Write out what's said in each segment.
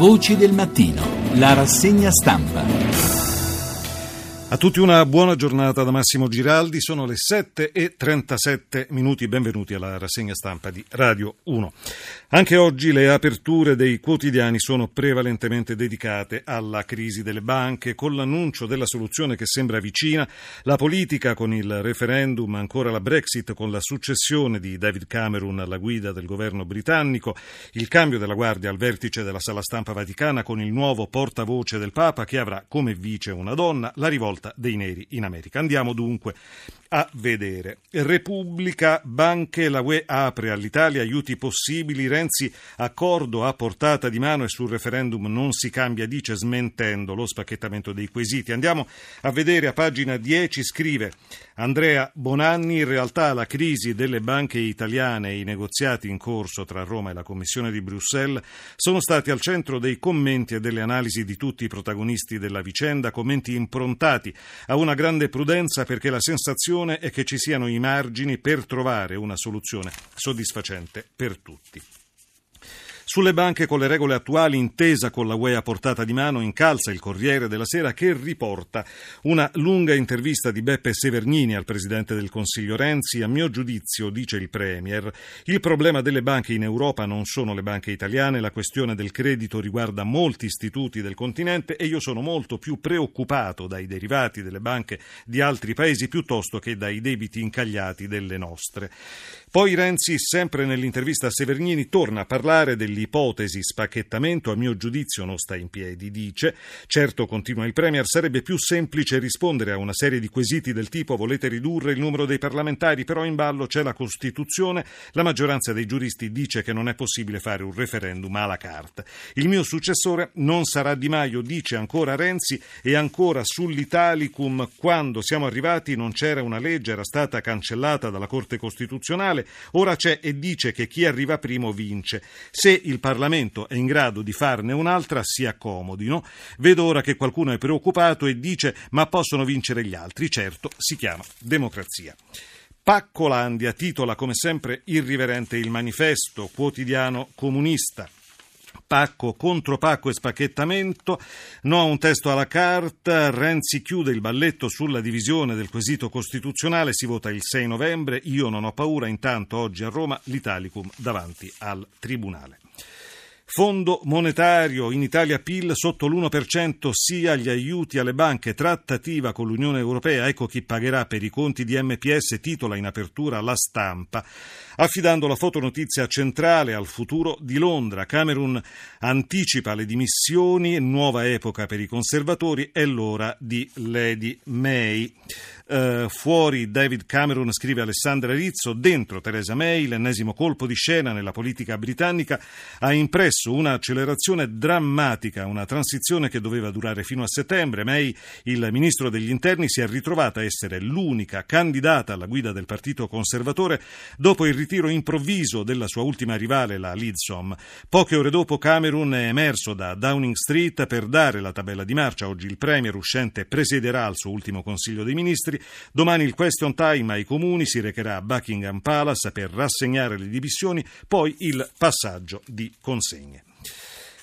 Voci del mattino, la rassegna stampa. A tutti una buona giornata da Massimo Giraldi, sono le 7 e 37 minuti, benvenuti alla rassegna stampa di Radio 1. Anche oggi le aperture dei quotidiani sono prevalentemente dedicate alla crisi delle banche, con l'annuncio della soluzione che sembra vicina, la politica con il referendum, ancora la Brexit con la successione di David Cameron alla guida del governo britannico, il cambio della guardia al vertice della sala stampa vaticana con il nuovo portavoce del Papa che avrà come vice una donna, la rivolta rivolta dei neri in America. Andiamo dunque a vedere. Repubblica, banche, la UE apre all'Italia aiuti possibili, Renzi accordo a portata di mano e sul referendum non si cambia, dice smentendo lo spacchettamento dei quesiti. Andiamo a vedere a pagina 10, scrive Andrea Bonanni, in realtà la crisi delle banche italiane e i negoziati in corso tra Roma e la Commissione di Bruxelles sono stati al centro dei commenti e delle analisi di tutti i protagonisti della vicenda, commenti improntati avanti a una grande prudenza perché la sensazione è che ci siano i margini per trovare una soluzione soddisfacente per tutti. Sulle banche con le regole attuali, intesa con la UE a portata di mano, incalza il Corriere della Sera che riporta una lunga intervista di Beppe Severnini al Presidente del Consiglio Renzi. A mio giudizio, dice il Premier, il problema delle banche in Europa non sono le banche italiane, la questione del credito riguarda molti istituti del continente e io sono molto più preoccupato dai derivati delle banche di altri paesi piuttosto che dai debiti incagliati delle nostre. Poi Renzi, sempre nell'intervista a Severnini, torna a parlare dell'ipotesi spacchettamento, a mio giudizio non sta in piedi, dice. Certo, continua il Premier, sarebbe più semplice rispondere a una serie di quesiti del tipo volete ridurre il numero dei parlamentari, però in ballo c'è la Costituzione, la maggioranza dei giuristi dice che non è possibile fare un referendum alla carta. Il mio successore non sarà Di Maio, dice ancora Renzi, e ancora sull'Italicum, quando siamo arrivati non c'era una legge, era stata cancellata dalla Corte Costituzionale, elettorale, ora c'è e dice che chi arriva primo vince. Se il Parlamento è in grado di farne un'altra, si accomodino. Vedo ora che qualcuno è preoccupato e dice ma possono vincere gli altri. Certo, si chiama democrazia. Paccolandia titola come sempre irriverente il manifesto quotidiano comunista. Pacco contro pacco e spacchettamento, no a un testo alla carta, Renzi chiude il balletto sulla divisione del quesito costituzionale, si vota il 6 novembre, io non ho paura, intanto oggi a Roma l'Italicum davanti al Tribunale. Fondo monetario in Italia PIL sotto l'1% sia gli aiuti alle banche, trattativa con l'Unione Europea, ecco chi pagherà per i conti di MPS, titola in apertura la stampa, affidando la fotonotizia centrale al futuro di Londra. Camerun anticipa le dimissioni, nuova epoca per i conservatori, è l'ora di Lady May. Uh, fuori David Cameron, scrive Alessandra Rizzo, dentro Theresa May, l'ennesimo colpo di scena nella politica britannica ha impresso un'accelerazione drammatica, una transizione che doveva durare fino a settembre. May, il ministro degli interni, si è ritrovata a essere l'unica candidata alla guida del partito conservatore dopo il ritiro improvviso della sua ultima rivale, la Lidsom. Poche ore dopo Cameron è emerso da Downing Street per dare la tabella di marcia. Oggi il premier uscente presiederà il suo ultimo Consiglio dei Ministri Domani il question time ai comuni si recherà a Buckingham Palace per rassegnare le dimissioni, poi il passaggio di consegne.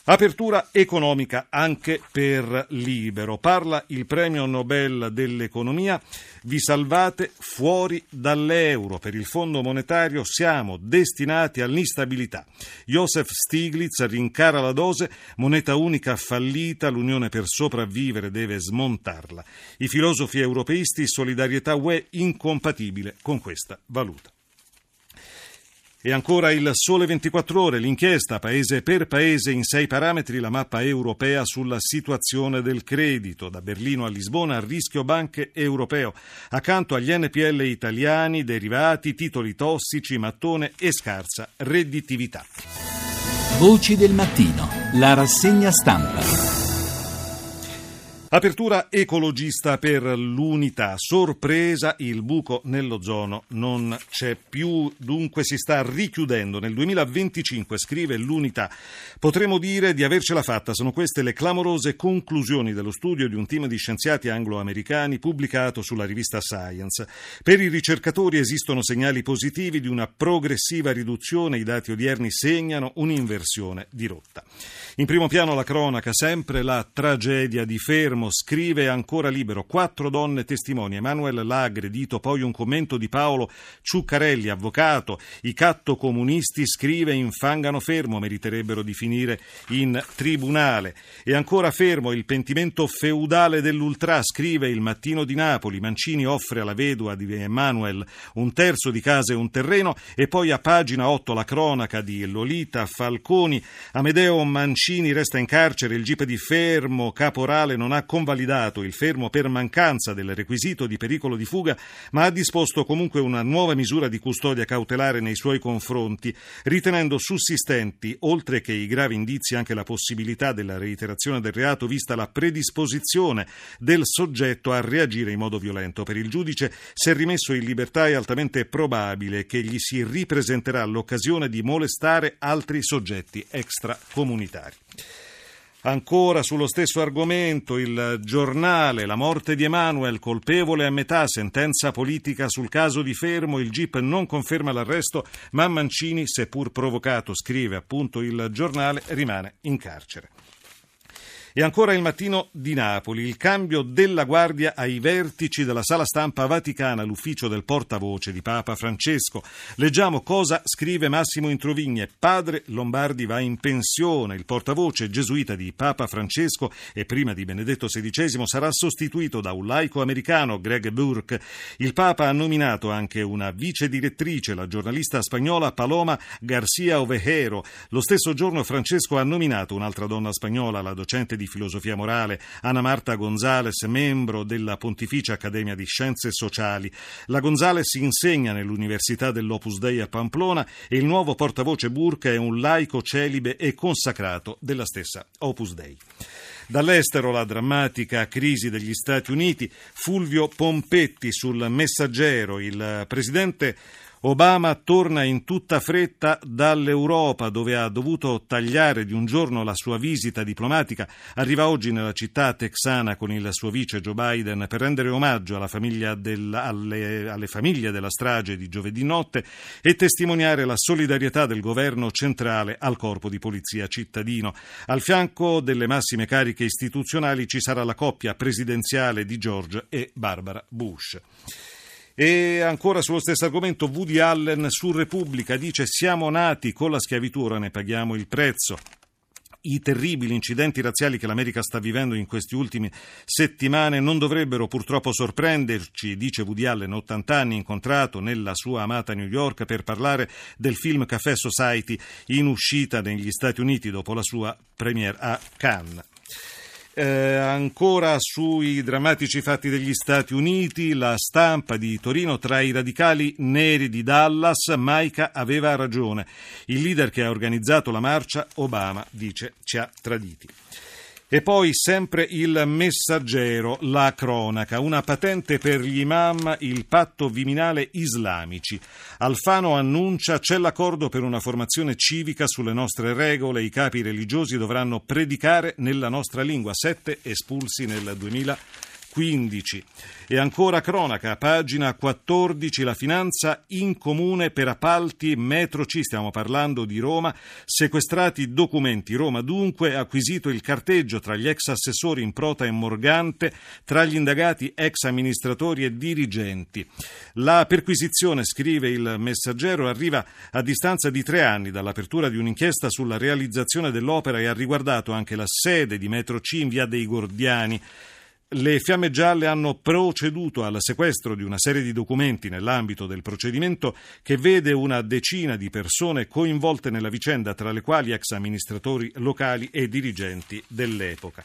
Apertura economica anche per Libero. Parla il premio Nobel dell'economia. Vi salvate fuori dall'euro. Per il Fondo monetario siamo destinati all'instabilità. Joseph Stiglitz rincara la dose. Moneta unica fallita. L'Unione per sopravvivere deve smontarla. I filosofi europeisti solidarietà UE incompatibile con questa valuta. E ancora il Sole 24 Ore, l'inchiesta paese per paese in sei parametri, la mappa europea sulla situazione del credito, da Berlino a Lisbona, a rischio banche europeo, accanto agli NPL italiani, derivati, titoli tossici, mattone e scarsa redditività. Voci del mattino, la rassegna stampa. Apertura ecologista per l'unità. Sorpresa, il buco nell'ozono non c'è più, dunque si sta richiudendo. Nel 2025, scrive l'unità, potremo dire di avercela fatta. Sono queste le clamorose conclusioni dello studio di un team di scienziati anglo-americani pubblicato sulla rivista Science. Per i ricercatori esistono segnali positivi di una progressiva riduzione. I dati odierni segnano un'inversione di rotta. In primo piano la cronaca, sempre la tragedia di Fermo, scrive ancora libero, quattro donne testimoni, Emanuele l'ha aggredito, poi un commento di Paolo Ciuccarelli, avvocato, i catto comunisti scrive infangano Fermo, meriterebbero di finire in tribunale. E ancora Fermo, il pentimento feudale dell'Ultra, scrive il mattino di Napoli, Mancini offre alla vedova di Emanuele un terzo di casa e un terreno. E poi a pagina 8 la cronaca di Lolita Falconi, Amedeo Mancini resta in carcere, il GIP di fermo caporale non ha convalidato il fermo per mancanza del requisito di pericolo di fuga, ma ha disposto comunque una nuova misura di custodia cautelare nei suoi confronti, ritenendo sussistenti, oltre che i gravi indizi, anche la possibilità della reiterazione del reato, vista la predisposizione del soggetto a reagire in modo violento. Per il giudice, se rimesso in libertà, è altamente probabile che gli si ripresenterà l'occasione di molestare altri soggetti extracomunitari. Ancora sullo stesso argomento, il giornale, la morte di Emanuel, colpevole a metà, sentenza politica sul caso di Fermo, il GIP non conferma l'arresto, ma Mancini, seppur provocato, scrive appunto il giornale, rimane in carcere. E ancora il mattino di Napoli, il cambio della guardia ai vertici della sala stampa vaticana, l'ufficio del portavoce di Papa Francesco. Leggiamo cosa scrive Massimo Introvigne. Padre Lombardi va in pensione. Il portavoce gesuita di Papa Francesco e prima di Benedetto XVI sarà sostituito da un laico americano, Greg Burke. Il Papa ha nominato anche una vice direttrice, la giornalista spagnola Paloma Garcia Ovejero. Lo stesso giorno Francesco ha nominato un'altra donna spagnola, la docente di filosofia morale, Ana Marta Gonzales, membro della Pontificia Accademia di Scienze Sociali. La Gonzales insegna nell'Università dell'Opus Dei a Pamplona e il nuovo portavoce Burke è un laico celibe e consacrato della stessa Opus Dei. Dall'estero la drammatica crisi degli Stati Uniti, Fulvio Pompetti sul messaggero, il presidente Obama torna in tutta fretta dall'Europa dove ha dovuto tagliare di un giorno la sua visita diplomatica. Arriva oggi nella città texana con il suo vice Joe Biden per rendere omaggio famiglia del, alle, alle famiglie della strage di giovedì notte e testimoniare la solidarietà del governo centrale al corpo di polizia cittadino. Al fianco delle massime cariche istituzionali ci sarà la coppia presidenziale di George e Barbara Bush. E ancora sullo stesso argomento, Woody Allen su Repubblica dice siamo nati con la schiavitù, ora ne paghiamo il prezzo i terribili incidenti razziali che l'America sta vivendo in queste ultime settimane non dovrebbero purtroppo sorprenderci, dice Woody Allen, 80 anni, incontrato nella sua amata New York per parlare del film Café Society in uscita negli Stati Uniti dopo la sua premiere a Cannes. Eh, ancora sui drammatici fatti degli Stati Uniti, la stampa di Torino tra i radicali neri di Dallas, Maica aveva ragione. Il leader che ha organizzato la marcia, Obama, dice ci ha traditi. E poi sempre il messaggero, la cronaca, una patente per gli imam, il patto viminale islamici. Alfano annuncia c'è l'accordo per una formazione civica sulle nostre regole, i capi religiosi dovranno predicare nella nostra lingua, sette espulsi nel 2000. 15. E ancora cronaca, pagina 14, la finanza in comune per appalti metro C, stiamo parlando di Roma, sequestrati documenti. Roma dunque ha acquisito il carteggio tra gli ex assessori in Prota e Morgante, tra gli indagati ex amministratori e dirigenti. La perquisizione, scrive il messaggero, arriva a distanza di tre anni dall'apertura di un'inchiesta sulla realizzazione dell'opera e ha riguardato anche la sede di metro C in via dei Gordiani. Le Fiamme Gialle hanno proceduto al sequestro di una serie di documenti nell'ambito del procedimento che vede una decina di persone coinvolte nella vicenda, tra le quali ex amministratori locali e dirigenti dell'epoca.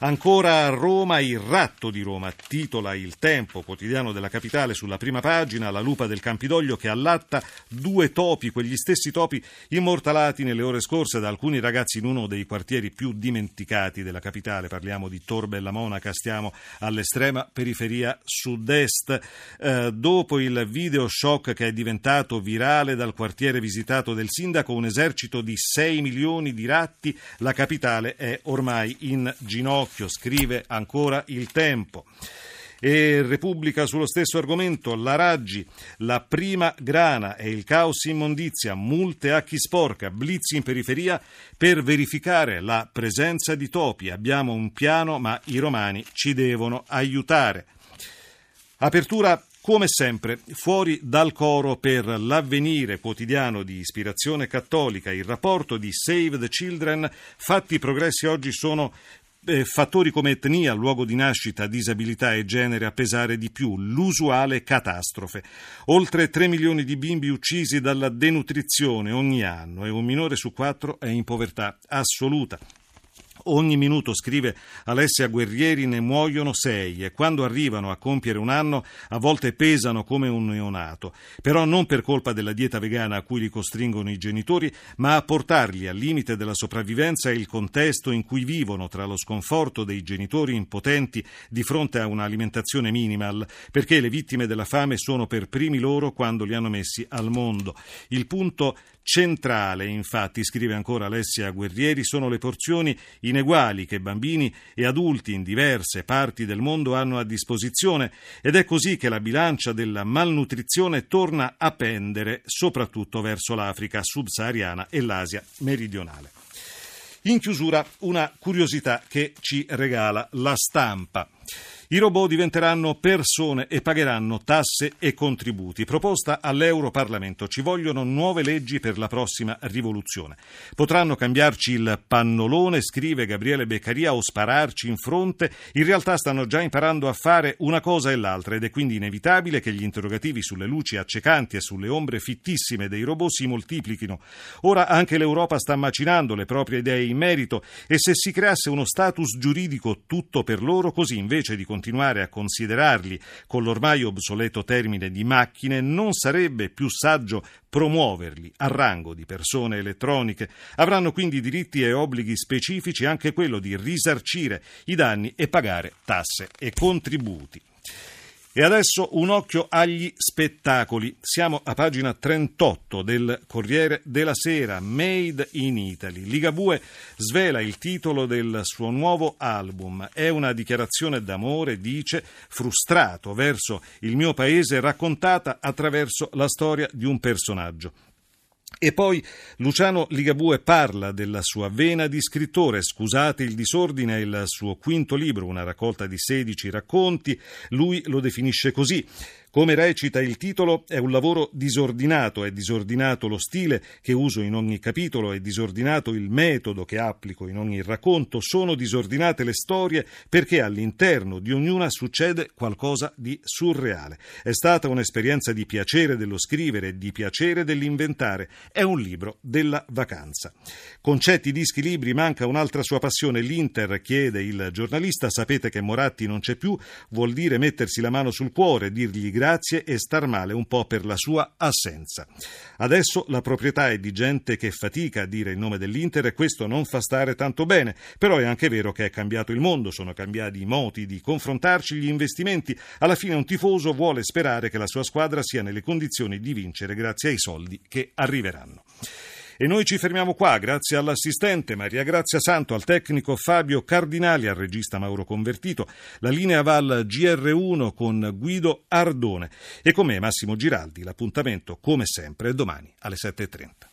Ancora a Roma, il ratto di Roma, titola Il Tempo, quotidiano della capitale, sulla prima pagina, la lupa del Campidoglio che allatta due topi, quegli stessi topi immortalati nelle ore scorse da alcuni ragazzi in uno dei quartieri più dimenticati della capitale. Parliamo di Tor Bella Monaca, stiamo all'estrema periferia sud-est. Eh, dopo il video shock che è diventato virale dal quartiere visitato del sindaco, un esercito di 6 milioni di ratti, la capitale è ormai in ginocchio ginocchio, scrive ancora il tempo. E Repubblica sullo stesso argomento, la Raggi, la prima grana e il caos immondizia, multe a chi sporca, blitz in periferia per verificare la presenza di topi. Abbiamo un piano, ma i romani ci devono aiutare. Apertura come sempre, fuori dal coro per l'avvenire quotidiano di ispirazione cattolica, il rapporto di Save the Children, fatti progressi oggi sono eh, fattori come etnia, luogo di nascita, disabilità e genere a pesare di più, l'usuale catastrofe. Oltre 3 milioni di bimbi uccisi dalla denutrizione ogni anno e un minore su quattro è in povertà assoluta. Ogni minuto, scrive Alessia Guerrieri, ne muoiono sei e quando arrivano a compiere un anno a volte pesano come un neonato, però non per colpa della dieta vegana a cui li costringono i genitori, ma a portarli al limite della sopravvivenza e il contesto in cui vivono tra lo sconforto dei genitori impotenti di fronte a un'alimentazione minimal, perché le vittime della fame sono per primi loro quando li hanno messi al mondo. Il punto Centrale, infatti, scrive ancora Alessia Guerrieri, sono le porzioni ineguali che bambini e adulti in diverse parti del mondo hanno a disposizione ed è così che la bilancia della malnutrizione torna a pendere soprattutto verso l'Africa subsahariana e l'Asia meridionale. In chiusura una curiosità che ci regala la stampa. I robot diventeranno persone e pagheranno tasse e contributi. Proposta all'Europarlamento. Ci vogliono nuove leggi per la prossima rivoluzione. Potranno cambiarci il pannolone, scrive Gabriele Beccaria, o spararci in fronte. In realtà stanno già imparando a fare una cosa e l'altra ed è quindi inevitabile che gli interrogativi sulle luci accecanti e sulle ombre fittissime dei robot si moltiplichino. Ora anche l'Europa sta macinando le proprie idee in merito e se si creasse uno status giuridico tutto per loro, così invece di continuare a considerarli con l'ormai obsoleto termine di macchine, non sarebbe più saggio promuoverli a rango di persone elettroniche. Avranno quindi diritti e obblighi specifici, anche quello di risarcire i danni e pagare tasse e contributi. E adesso un occhio agli spettacoli. Siamo a pagina 38 del Corriere della Sera, Made in Italy. Ligabue svela il titolo del suo nuovo album. È una dichiarazione d'amore, dice, frustrato verso il mio paese raccontata attraverso la storia di un personaggio. E poi Luciano Ligabue parla della sua vena di scrittore, scusate il disordine, il suo quinto libro, una raccolta di 16 racconti, lui lo definisce così. Come recita il titolo, è un lavoro disordinato, è disordinato lo stile che uso in ogni capitolo, è disordinato il metodo che applico in ogni racconto, sono disordinate le storie perché all'interno di ognuna succede qualcosa di surreale. È stata un'esperienza di piacere dello scrivere di piacere dell'inventare, è un libro della vacanza. Concetti, dischi, libri, manca un'altra sua passione, l'Inter, chiede il giornalista, sapete che Moratti non c'è più, vuol dire mettersi la mano sul cuore, dirgli grazie e star male un po' per la sua assenza. Adesso la proprietà è di gente che fatica a dire il nome dell'Inter e questo non fa stare tanto bene, però è anche vero che è cambiato il mondo, sono cambiati i modi di confrontarci, gli investimenti. Alla fine un tifoso vuole sperare che la sua squadra sia nelle condizioni di vincere grazie ai soldi che arriveranno. E noi ci fermiamo qua, grazie all'assistente Maria Grazia Santo, al tecnico Fabio Cardinali, al regista Mauro Convertito. La linea va al GR1 con Guido Ardone. E con me Massimo Giraldi. L'appuntamento, come sempre, è domani alle 7.30.